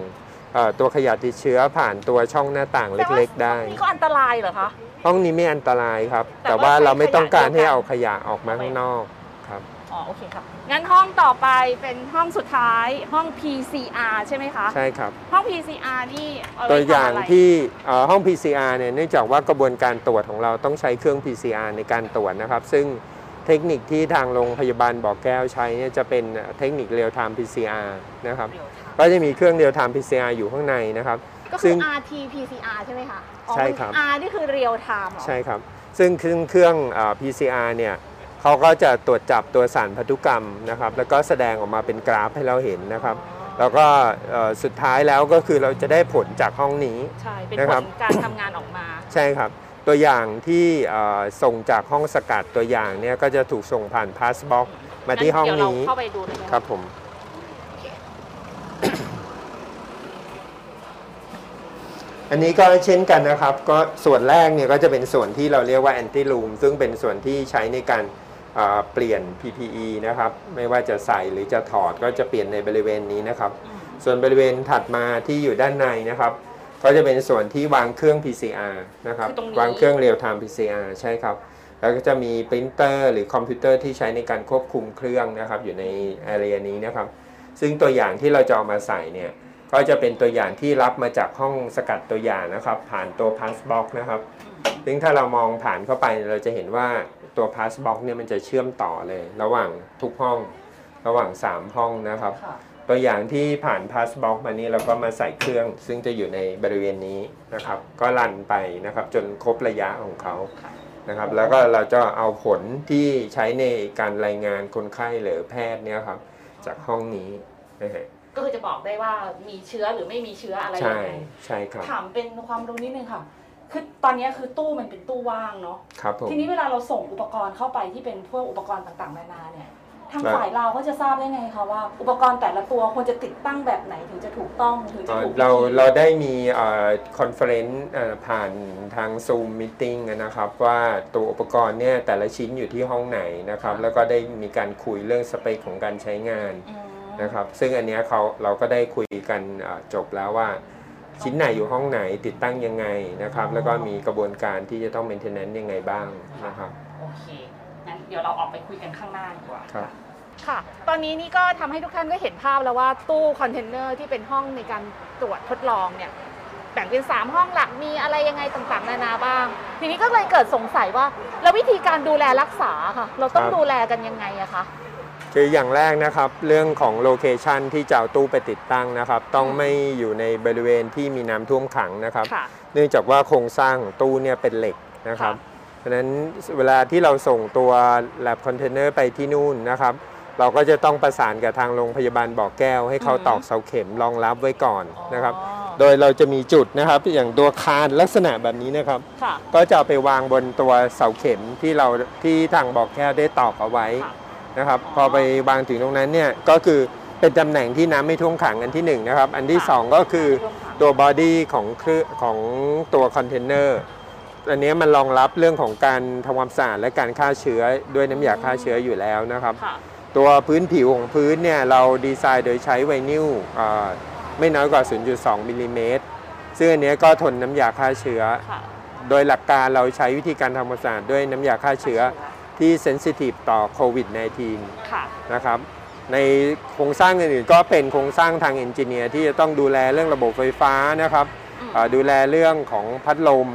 Speaker 3: เอ่อตัวขยะติดเชื้อผ่านตัวช่องหน้าต่างเล็กๆ ได้
Speaker 1: นี่ก็อันตรายเหรอคะ
Speaker 3: ห้องนี้ไม่อันตรายครับ
Speaker 1: แต่
Speaker 3: แต่
Speaker 1: ว่า
Speaker 3: ว่าเราไม่ต้องการให้
Speaker 1: ใช้ขยะ
Speaker 3: เอาขยะออกมาข้างนอกครับ
Speaker 1: อ๋อ โอเคครับงั้นห้องต่อไปเป็นห้องสุดท้ายห้อง PCR ใช่ไหมคะ
Speaker 3: ใช่ครับ
Speaker 1: ห้อง PCR นี่เอา
Speaker 3: ตัวอย่าง
Speaker 1: ทำะไร
Speaker 3: ที่เอ่อห้อง PCR เนี่ยเนื่องจากว่ากระบวนการตรวจของเราต้องใช้เครื่อง PCR ในการตรวจนะครับ ซึ่งเทคนิคที่ทางโรงพยาบาลบ่อแก้วใช้เนี่ยจะเป็นเทคนิคเรียลไทม์ PCR นะครับ
Speaker 1: เรียวไทม์
Speaker 3: ก็จะมีเครื่อง real time PCR อยู่ข้างในนะครับ
Speaker 1: ก็
Speaker 3: ซึ่
Speaker 1: คือ
Speaker 3: ง
Speaker 1: RT PCR ใช่ไหมคะอ๋อ
Speaker 3: ใช่ครับ
Speaker 1: R นี่คือเรียลไทม์เหรอ
Speaker 3: ใช่ครับ ซึ่งเครื่องเครื่องอ่า PCR เนี่ย เขาก็จะตรวจจับตัวสารพันธุกรรมนะครับ แล้วก็แสดงออกมาเป็นกราฟให้เราเห็นนะครับ แล้วก็เอ่อสุดท้ายแล้วก็คือเราจะได้ผลจากห้องนี้
Speaker 1: ใช่เป็น
Speaker 3: นะ
Speaker 1: ผ
Speaker 3: ครับ
Speaker 1: ลการทำงานออกมา
Speaker 3: ใช่ครับตัวอย่างที่เอ่อส่งจากห้องสกัดตัวอย่างเนี่ยก็จะถูกส่งผ่านพาสบ็อกมาที่ห้อง
Speaker 1: งั้เดี๋ยว
Speaker 3: นี้
Speaker 1: เราเข้าไปดูเลยไหมะ
Speaker 3: ครับผมอันนี้ก็เช่นกันนะครับ ก็ส่วนแรกเนี่ยก็จะเป็นส่วนที่เราเรียกว่า ante room ซึ่งเป็นส่วนที่ใช้ในการ เอ่อเปลี่ยน PPE นะครับ ไม่ว่าจะใส่หรือจะถอดก็จะเปลี่ยนในบริเวณนี้นะครับ
Speaker 1: อืม
Speaker 3: ส่วนบริเวณถัดมาที่อยู่ด้านในนะครับ ก็จะเป็นส่วนที่วางเครื่อง PCR นะครับ
Speaker 1: คือตรงนี้
Speaker 3: วางเครื่อง real time PCR ใช่ครับ แล้วก็จะมีปรินเตอร์หรือคอมพิวเตอร์ที่ใช้ในการควบคุมเครื่องนะครับ อยู่ใน area นี้นะครับ ซึ่งตัวอย่างที่เราจะเอามาใส่เนี่ย ก็จะเป็นตัวอย่างที่รับมาจากห้องสกัดตัวอย่างนะครับ ผ่านตัว Passbox นะครับ ซึ่งถ้าเรามองผ่านเข้าไปเราจะเห็นว่าตัว Passbox เนี่ยมันจะเชื่อมต่อเลย ระหว่างทุกห้อง ระหว่าง 3 ห้องนะครับ
Speaker 1: ค่ะ
Speaker 3: ตัวอย่างที่ผ่าน Passbox มานี้เราก็มาใส่เครื่อง ซึ่งจะอยู่ในบริเวณนี้นะครับ ก็รันไปนะครับ จนครบระยะของเขา
Speaker 1: ค่ะ
Speaker 3: นะครับ แล้วก็เราจะเอาผลที่ใช้ในการรายงานคนไข้หรือแพทย์เนี่ยครับ จากห้องนี้นะฮะ
Speaker 1: ก็คือจะบอกได้ว่ามีเชื้อหรือไม่มีเชื้ออะไรยั
Speaker 3: งไง
Speaker 1: ใช่ไหม
Speaker 3: ใช่ครับ
Speaker 1: ถามเป็นความรู้นิดนึงค่ะ คือตอนนี้คือตู้มันเป็นตู้ว่างเนาะ
Speaker 3: ครับผม
Speaker 1: ทีนี้เวลาเราส่งอุปกรณ์เข้าไปที่เป็นพวกอุปกรณ์ต่างๆนานาเนี่ย ทาง
Speaker 3: ครับ
Speaker 1: ฝ่ายเราก็จะทราบได้ไงคะว่า อุปกรณ์แต่ละตัวควรจะติดตั้งแบบไหนถึงจะถูกต้องถึงจะ
Speaker 3: เอ่อ
Speaker 1: ถูกวิธี
Speaker 3: เราเราได้มี conferenceผ่านทาง Zoom Meeting นะครับ ว่าตัวอุปกรณ์เนี่ยแต่ละชิ้นอยู่ที่ห้องไหนนะครับ แล้วก็ได้มีการคุยเรื่องสเปคของการใช้งาน
Speaker 1: อืม
Speaker 3: นะครับซึ่งอันเนี้ยเขาเราก็ได้คุยกันอ่าจบแล้วว่า ชิ้นไหนอยู่ห้องไหนติดตั้งยังไงนะครับ แล้วก็มีกระบวนการที่จะต้อง maintenance ยังไงบ้างนะครับ
Speaker 1: โอเค งั้นเดี๋ยวเราออกไปคุยกันข้างหน้าดีกว่า
Speaker 3: ครับ
Speaker 1: ค่ะ ตอนนี้นี่ก็ทำให้ทุกท่านก็เห็นภาพแล้วว่าตู้คอนเทนเนอร์ที่เป็นห้องในการตรวจทดลองเนี่ยแบ่งเป็น 3 ห้องหลักมีอะไรยังไงต่างๆ นานาบ้าง ทีนี้ก็เลยเกิดสงสัยว่า แล้ววิธีการดูแลรักษาค่ะ เราต้อง
Speaker 3: ครับ
Speaker 1: ดูแลกันยังไงอะคะ
Speaker 3: คืออย่างแรกนะครับเรื่องของโลเคชันที่จะเอาตู้ไปติดตั้งนะครับ ต้องไม่อยู่ในบริเวณที่มีน้ำท่วมขังนะครับ
Speaker 1: ค่ะ
Speaker 3: เนื่องจากว่าโครงสร้างของตู้เนี่ยเป็นเหล็กนะครับ
Speaker 1: ค่
Speaker 3: เพราะฉะนั้นเวลาที่เราส่งตัว lab container ไปที่นู่นนะครับ เราก็จะต้องประสานกับทางโรงพยาบาลบ่อแก้ว ให้เขา
Speaker 1: อืม
Speaker 3: ตอกเสาเข็มรองรับไว้ก่อนนะครับ
Speaker 1: อ๋อ
Speaker 3: โดยเราจะมีจุดนะครับอย่างตัวคานลักษณะแบบนี้นะครับ
Speaker 1: ค่ะ
Speaker 3: ก็จะเอาไปวางบนตัวเสาเข็มที่เราที่ทางบ่อแก้วได้ตอกเอาไว้
Speaker 1: ค่ะ
Speaker 3: นะครับ
Speaker 1: อ๋อ
Speaker 3: พอไปวางถึงตรงนั้นเนี่ยก็คือเป็นตำแหน่งที่น้ำไม่ท่วมขังอันที่หนึ่งนะครับอันที่
Speaker 1: ค่ะ
Speaker 3: สองก็คือ
Speaker 1: ร่วมค่ะ
Speaker 3: ตัว body ของเครื่องของตัวคอนเทนเนอร์อันนี้มันรองรับเรื่องของการทำความสะอาดและการฆ่าเชื้อด้วยน้ำยาฆ่าเชื้ออยู่แล้วนะครับ
Speaker 1: ค่ะ
Speaker 3: ตัวพื้นผิวของพื้นเนี่ยเราดีไซน์โดยใช้ไวนิลอ่าไม่น้อยกว่า 0.2มิลลิเมตรซึ่งอันเนี้ยก็ทนน้ำยาฆ่าเชื้อ
Speaker 1: ค่ะ
Speaker 3: โดยหลักการเราใช้วิธีการทำความสะอาดด้วยน้ำยาฆ่าเชื้อ ที่เซนซิทีฟต่อโควิด -19
Speaker 1: ค่ะ
Speaker 3: นะครับในโครงสร้างอื่นๆก็เป็นโครงสร้างทางเอนจิเนียร์ที่จะต้องดูแลเรื่องระบบไฟฟ้านะครับ
Speaker 1: อืม
Speaker 3: อ่าดูแลเรื่องของพัดลม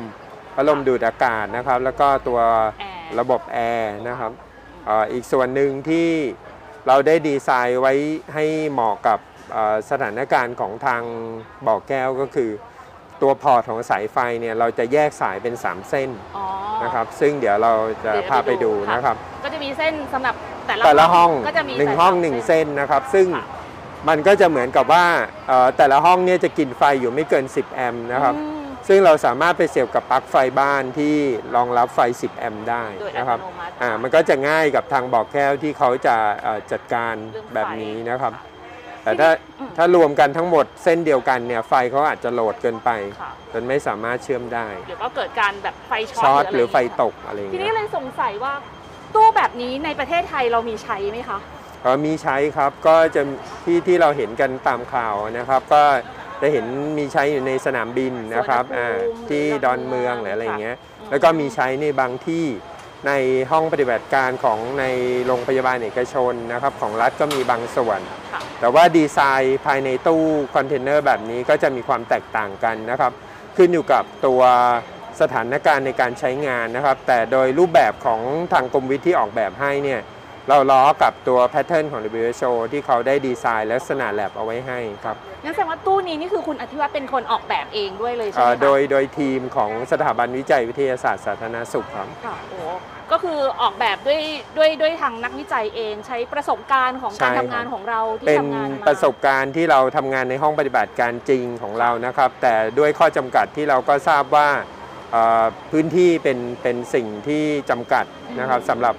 Speaker 3: พัดลมดูดอากาศนะครับ แล้วก็ตัว
Speaker 1: แอร์
Speaker 3: ระบบแอร์นะครับอ่าอีกส่วนหนึ่งที่เราได้ดีไซน์ไว้ให้เหมาะกับอ่าสถานการณ์ของทางบ่อแก้วก็คือ ตัว port ของสายไฟเนี่ยเราจะแยกสายเป็น 3 เส้น
Speaker 1: อ๋อ
Speaker 3: นะครับ ซึ่งเดี๋ยวเราจะ
Speaker 1: เดี๋ยว
Speaker 3: พาไปดู
Speaker 1: ค่ะ
Speaker 3: นะครับ
Speaker 1: ก็จะมีเส้นสำหรับแต่ละ
Speaker 3: แต่ละห้อง
Speaker 1: ก็จะมี
Speaker 3: หนึ่ง
Speaker 1: สาย
Speaker 3: ห้อง
Speaker 1: สาม
Speaker 3: หนึ่งเส้นนะครับ ซึ่ง
Speaker 1: ค่ะ
Speaker 3: มันก็จะเหมือนกับว่าเอ่อแต่ละห้องเนี่ยจะกินไฟอยู่ไม่เกิน 10 แอมป์นะครับ
Speaker 1: อืม
Speaker 3: ซึ่งเราสามารถไปเสียบกับปลั๊กไฟบ้านที่รองรับไฟ 10 แอมป์ได้
Speaker 1: โดยอั
Speaker 3: นะ
Speaker 1: ต
Speaker 3: ครับ
Speaker 1: โนมัติ
Speaker 3: อ่ามันก็จะง่ายกับทางบอกแก้วที่เขาจะเอ่อจัดการ
Speaker 1: เรื่องไฟ
Speaker 3: แบบนี้นะครับ
Speaker 1: ค่ะ
Speaker 3: แต่ถ้า
Speaker 1: อืม
Speaker 3: ถ้ารวมกันทั้งหมดเส้นเดียวกันเนี่ยไฟเขาอาจจะโหลดเกินไป
Speaker 1: ค่ะ
Speaker 3: จนไม่สามารถเชื่อมได้
Speaker 1: เดี๋ยวก็เกิดการแบบไฟช็อต
Speaker 3: ช็อตหรือไฟะ
Speaker 1: ย่างเงี้ย
Speaker 3: ตกอะไรอย่าง
Speaker 1: ที
Speaker 3: เงี้
Speaker 1: นี้
Speaker 3: ย
Speaker 1: เลยสงสัยว่าตู้แบบนี้ในประเทศไทยเรามีใช้ไหมคะ
Speaker 3: เอ่อมีใช้ครับก็จะที่ที่เราเห็นกันตามข่าวนะครับ ก็จะเห็นมีใช้อยู่ในสนามบินนะครับ
Speaker 1: สุวรรณภูมิ
Speaker 3: อ่า
Speaker 1: หรือ
Speaker 3: ที่
Speaker 1: ด
Speaker 3: ด
Speaker 1: อ
Speaker 3: อนน
Speaker 1: เมื
Speaker 3: เมื
Speaker 1: อ
Speaker 3: องงหรืออะไรอย่างเงี้ย
Speaker 1: อืม
Speaker 3: แล้วก็มีใช้ในบางที่ ในห้องปฏิบัติการของในโรงพยาบาลเอกชนนะครับของรัฐก็มีบางส่วน
Speaker 1: ค่ะ
Speaker 3: แต่ว่าดีไซน์ภายในตู้คอนเทนเนอร์แบบนี้ก็จะมีความแตกต่างกันนะครับ ขึ้นอยู่กับตัวสถานการณ์ในการใช้งานนะครับ แต่โดยรูปแบบของทางกรมวิทย์ที่ออกแบบให้เนี่ย เราล้อกับตัว pattern ของ WHO ที่เขาได้ดีไซน์ลักษณะแลบเอาไว้ให้ครับ
Speaker 1: งั้นแสดงว่าตู้นี้นี่คือคุณอธิวัฒน์เป็นคนออกแบบเองด้วยเลยใช่
Speaker 3: เอ่
Speaker 1: ไหม
Speaker 3: อ
Speaker 1: คะ
Speaker 3: โดยโดยทีมของสถาบันวิจัยวิทยาศาสตร์สาธารณสุขครับ
Speaker 1: ค่ะโอ้ก็คือออกแบบด้วยด้วยด้วยทางนักวิจัยเองใช้ประสบการณ์ของการ
Speaker 3: ใช่ครั
Speaker 1: ทำ
Speaker 3: บ
Speaker 1: งานของเราที่
Speaker 3: เป็น
Speaker 1: ทำงานมา
Speaker 3: ประสบการณ์ที่เราทำงานในห้องปฏิบัติการจริงของเรานะครับ แต่ด้วยข้อจำกัดที่เราก็ทราบว่าเอ่อพื้นที่เป็นเป็นสิ่งที่จำกัดนะครับสำหรับ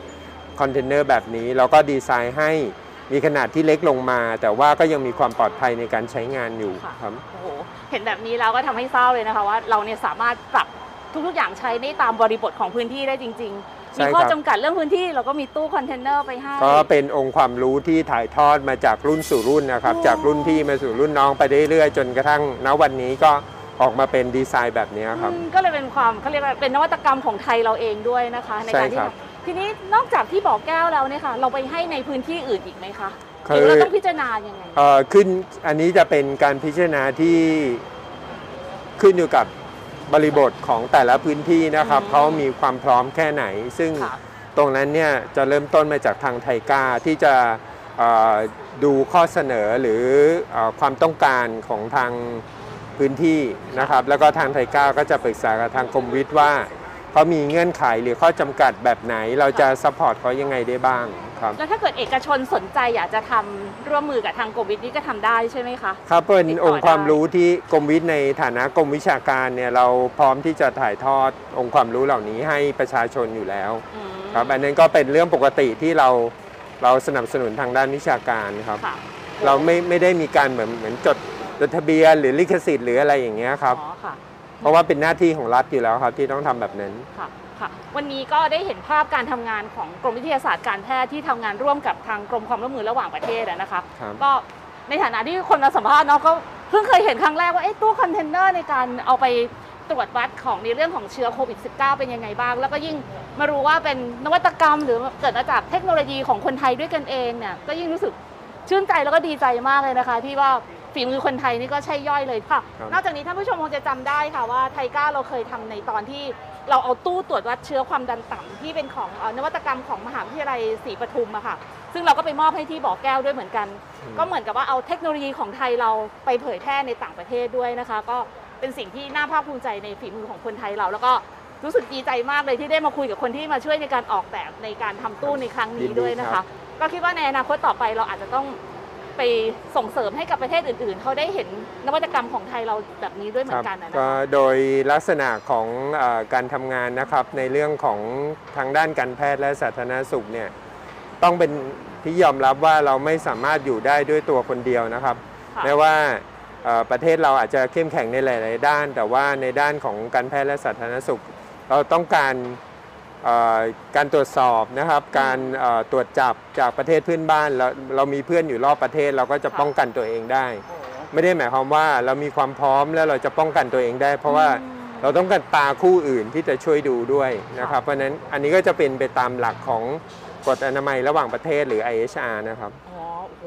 Speaker 3: คอนเทนเนอร์แบบนี้ เราก็ดีไซน์ให้มีขนาดที่เล็กลงมา แต่ว่าก็ยังมีความปลอดภัยในการใช้งานอยู่
Speaker 1: ค่ะ
Speaker 3: ครับ
Speaker 1: โอ้โหเห็นแบบนี้แล้วก็ทำให้ทราบเลยนะคะว่าเราเนี่ยสามารถปรับทุกๆอย่างใช้ได้ตามบริบทของพื้นที่ได้จริงๆ
Speaker 3: ใช่
Speaker 1: มี
Speaker 3: ครับ
Speaker 1: ข้อจำกัดเรื่องพื้นที่เราก็มีตู้คอนเทนเนอร์ไปให้
Speaker 3: ก็เป็นองค์ความรู้ที่ถ่ายทอดมาจากรุ่นสู่รุ่นนะครับ
Speaker 1: อ๋อ
Speaker 3: จากรุ่นพี่มาสู่รุ่นน้องไปเรื่อยๆ จนกระทั่งณวันนี้ก็ออกมาเป็นดีไซน์แบบนี้ครับ
Speaker 1: อืมก็เลยเป็นความเขาเรียกว่าเป็นนวัตกรรมของไทยเราเองด้วยนะคะ ในการ
Speaker 3: ใช่
Speaker 1: ที่
Speaker 3: ครับ
Speaker 1: ทำทีนี้นอกจากที่บ่อแก้วแล้วเนี่ยค่ะ เราไปให้ในพื้นที่อื่นอีกไหมคะห
Speaker 3: คือ
Speaker 1: รือเราต้องพิจารณายังไง
Speaker 3: เอ่อขึ้นอันนี้จะเป็นการพิจารณาที่ขึ้นอยู่กับบริบทของแต่ละพื้นที่นะครับ
Speaker 1: อืม
Speaker 3: เขามีความพร้อมแค่ไหน ซึ่ง
Speaker 1: ค่ะ
Speaker 3: ตรงนั้นเนี่ยจะเริ่มต้นมาจากทางไทยก้าที่จะเอ่อดูข้อเสนอหรือเอ่อความต้องการของทางพื้นที่นะครับ แล้วก็ทางไทยก้าก็จะปรึกษากับทางกรมวิทย์ว่า เขามีเงื่อนไขหรือข้อจำกัดแบบไหน เราจะ support เขายังไงได้บ้างครับ
Speaker 1: แล้วถ้าเกิดเอกชนสนใจอยากจะทำร่วมมือกับทางกรมวิทย์นี่ก็ทำได้ใช่ไหมคะ
Speaker 3: ครับเป็น
Speaker 1: ติดต่อ
Speaker 3: องค์ความ
Speaker 1: ได้
Speaker 3: รู้ที่กรมวิทย์ในฐานะกรมวิชาการเนี่ยเราพร้อมที่จะถ่ายทอดองค์ความรู้เหล่านี้ให้ประชาชนอยู่แล้ว
Speaker 1: อืม
Speaker 3: ครับอันนั้นก็เป็นเรื่องปกติที่เราเราสนับสนุนทางด้านวิชาการครับ
Speaker 1: ค่ะ
Speaker 3: เราไม่ไม่ได้มีการเหมือนเหมือนจดจดทะเบียนหรือลิขสิทธิ์หรืออะไรอย่างเงี้ยครับ
Speaker 1: อ๋อค่ะ
Speaker 3: เพราะว่าเป็นหน้าที่ของรัฐอยู่แล้วครับที่ต้องทำแบบนั้น
Speaker 1: ค่ะค่ะวันนี้ก็ได้เห็นภาพการทำงานของกรมวิทยาศาสตร์การแพทย์ที่ทำงานร่วมกับทางกรมความร่วมมือระหว่างประเทศอะนะคะ
Speaker 3: ครับ
Speaker 1: ก็ในฐานะที่คนมาสัมภาษณ์เนาะก็เพิ่งเคยเห็นครั้งแรกว่าไอ้ตู้คอนเทนเนอร์ในการเอาไปตรวจวัดของในเรื่องของเชื้อโควิด -19 เป็นยังไงบ้าง แล้วก็ยิ่งมารู้ว่าเป็นนวัตกรรม หรือเกิดมาจากเทคโนโลยีของคนไทยด้วยกันเองเนี่ยก็ยิ่งรู้สึกชื่นใจแล้วก็ดีใจมากเลยนะคะที่ว่า ฝีมือคนไทยนี่ก็ใช่ย่อยเลยค่ะ
Speaker 3: ครับ
Speaker 1: นอกจากนี้ท่านผู้ชมคงจะจำได้ค่ะว่าไทก้าเราเคยทำในตอนที่เราเอาตู้ตรวจวัดเชื้อความดันต่ำที่เป็นของเอ่อนวัตกรรมของมหาวิทยาลัยศรีปทุมอะค่ะ ซึ่งเราก็ไปมอบให้ที่บ่อแก้วด้วยเหมือนกัน ก็เหมือนกับว่าเอาเทคโนโลยีของไทยเราไปเผยแพร่ในต่างประเทศด้วยนะคะ ก็เป็นสิ่งที่น่าภาคภูมิใจในฝีมือของคนไทยเรา แล้วก็รู้สึกดีใจมากเลยที่ได้มาคุยกับคนที่มาช่วยในการออกแบบในการทำตู้ในครั้งนี้ด้วยนะ
Speaker 3: ยินดีครั
Speaker 1: คะ
Speaker 3: บ
Speaker 1: ก็คิดว่าในอนาคตต่อไปเราอาจจะต้อง ไปส่งเสริมให้กับประเทศอื่นๆ เขาได้เห็นนวัตกรรมของไทยเราแบบนี้ด้วยเหมือนกันนะ
Speaker 3: ก็
Speaker 1: นะคะ
Speaker 3: โดยลักษณะของเออการทำงานนะครับในเรื่องของทางด้านการแพทย์และสาธารณสุขเนี่ยต้องเป็นที่ยอมรับว่าเราไม่สามารถอยู่ได้ด้วยตัวคนเดียวนะครับ
Speaker 1: ค่ะ
Speaker 3: แม้ว่าเอ่อประเทศเราอาจจะเข้มแข็งในหลาย ๆ ด้าน แต่ว่าในด้านของการแพทย์และสาธารณสุข เราต้องการเอ่อ การตรวจสอบนะครับ การเอ่อตรวจจับจากประเทศเพื่อนบ้านเราเรามีเพื่อนอยู่รอบประเทศเราก็จะป้องกันตัวเองได้
Speaker 1: โอ้โห
Speaker 3: ไม่ได้หมายความว่าเรามีความพร้อมแล้วเราจะป้องกันตัวเองได้ เพราะว่า
Speaker 1: อืม
Speaker 3: เราต้องการตาคู่อื่นที่จะช่วยดูด้วยนะครับเพราะฉะนั้นอันนี้ก็จะเป็นไปตามหลักของกฎอนามัยระหว่างประเทศหรือ IHR นะครับ
Speaker 1: อ๋อโอ้โห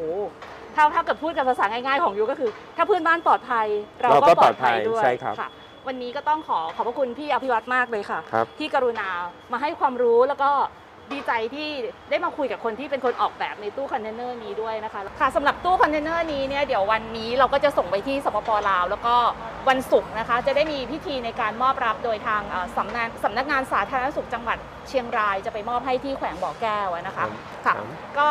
Speaker 1: ถ้าถ้าเกิดพูดกันภาษาง่ายๆของยูก็คือ ถ้าเพื่อนบ้านปลอดภัย เรา
Speaker 3: เราก็
Speaker 1: ก็ปลอดภัย
Speaker 3: ปลอดภัย
Speaker 1: ด้วย
Speaker 3: ใช่ครับ
Speaker 1: ค่ะ วันนี้ก็ต้องขอขอบพระคุณพี่อภิวัตมากเลยค่ะ
Speaker 3: ครับ
Speaker 1: ที่กรุณามาให้ความรู้แล้วก็ดีใจที่ได้มาคุยกับคนที่เป็นคนออกแบบในตู้คอนเทนเนอร์นี้ด้วยนะคะค่ะสำหรับตู้คอนเทนเนอร์นี้เนี่ยเดี๋ยววันนี้เราก็จะส่งไปที่สปป.ลาว แล้วก็วันศุกร์นะคะ จะได้มีพิธีในการมอบรับโดยทางเอ่อสำนักสำนักงานสาธารณสุขจังหวัดเชียงรายจะไปมอบให้ที่แขวงบ่อแก้วอะนะคะค่ะ
Speaker 3: ครับ
Speaker 1: ก็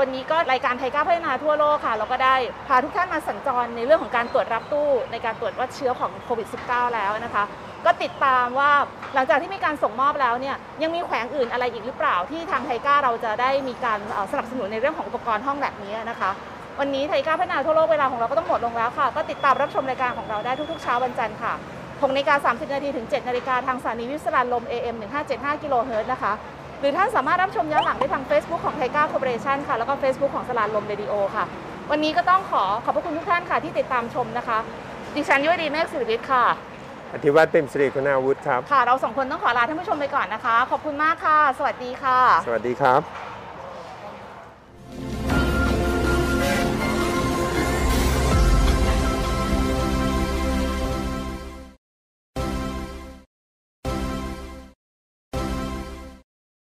Speaker 1: วันนี้ก็รายการ TICA พัฒนาทั่วโลกค่ะ เราก็ได้พาทุกท่านมาสัญจรในเรื่องของการตรวจรับตู้ ในการตรวจวัดเชื้อของโควิด -19 แล้วนะคะ ก็ติดตามว่าหลังจากที่มีการส่งมอบแล้วเนี่ยยังมีแขวงอื่นอะไรอีกหรือเปล่าที่ทาง TICA เราจะได้มีการสนับสนุนในเรื่องของอุปกรณ์ห้องแบบนี้นะคะวันนี้ TICA พัฒนาทั่วโลกเวลาของเราก็ต้องหมดลงแล้วค่ะ ก็ติดตามรับชมรายการของเราได้ทุกๆเช้าวันจันทร์ค่ะ6นาฬิกา30 นาทีถึง 7 นาฬิกาทางสถานีวิทยุสราญรมย์ AM 1575 กิโลเฮิรตซ์นะคะ หรือท่านสามารถรับชมย้อนหลังได้ทาง Facebook ของ TICA Corporation ค่ะ แล้วก็ Facebook ของสราญรมเรดิโอค่ะ วันนี้ก็ต้องขอขอบพระคุณทุกท่านค่ะที่ติดตามชมนะคะ ดิฉันยุวดีเมฆสิริวิทย์ค่ะ
Speaker 3: อธิวัตรเต็มสิริคุณาวุฒิครับ
Speaker 1: ค่ะ เราสองคนต้องขอลาท่านผู้ชมไปก่อนนะคะ ขอบคุณมากค่ะ สวัสดีค่ะ
Speaker 3: สวัสดีครับ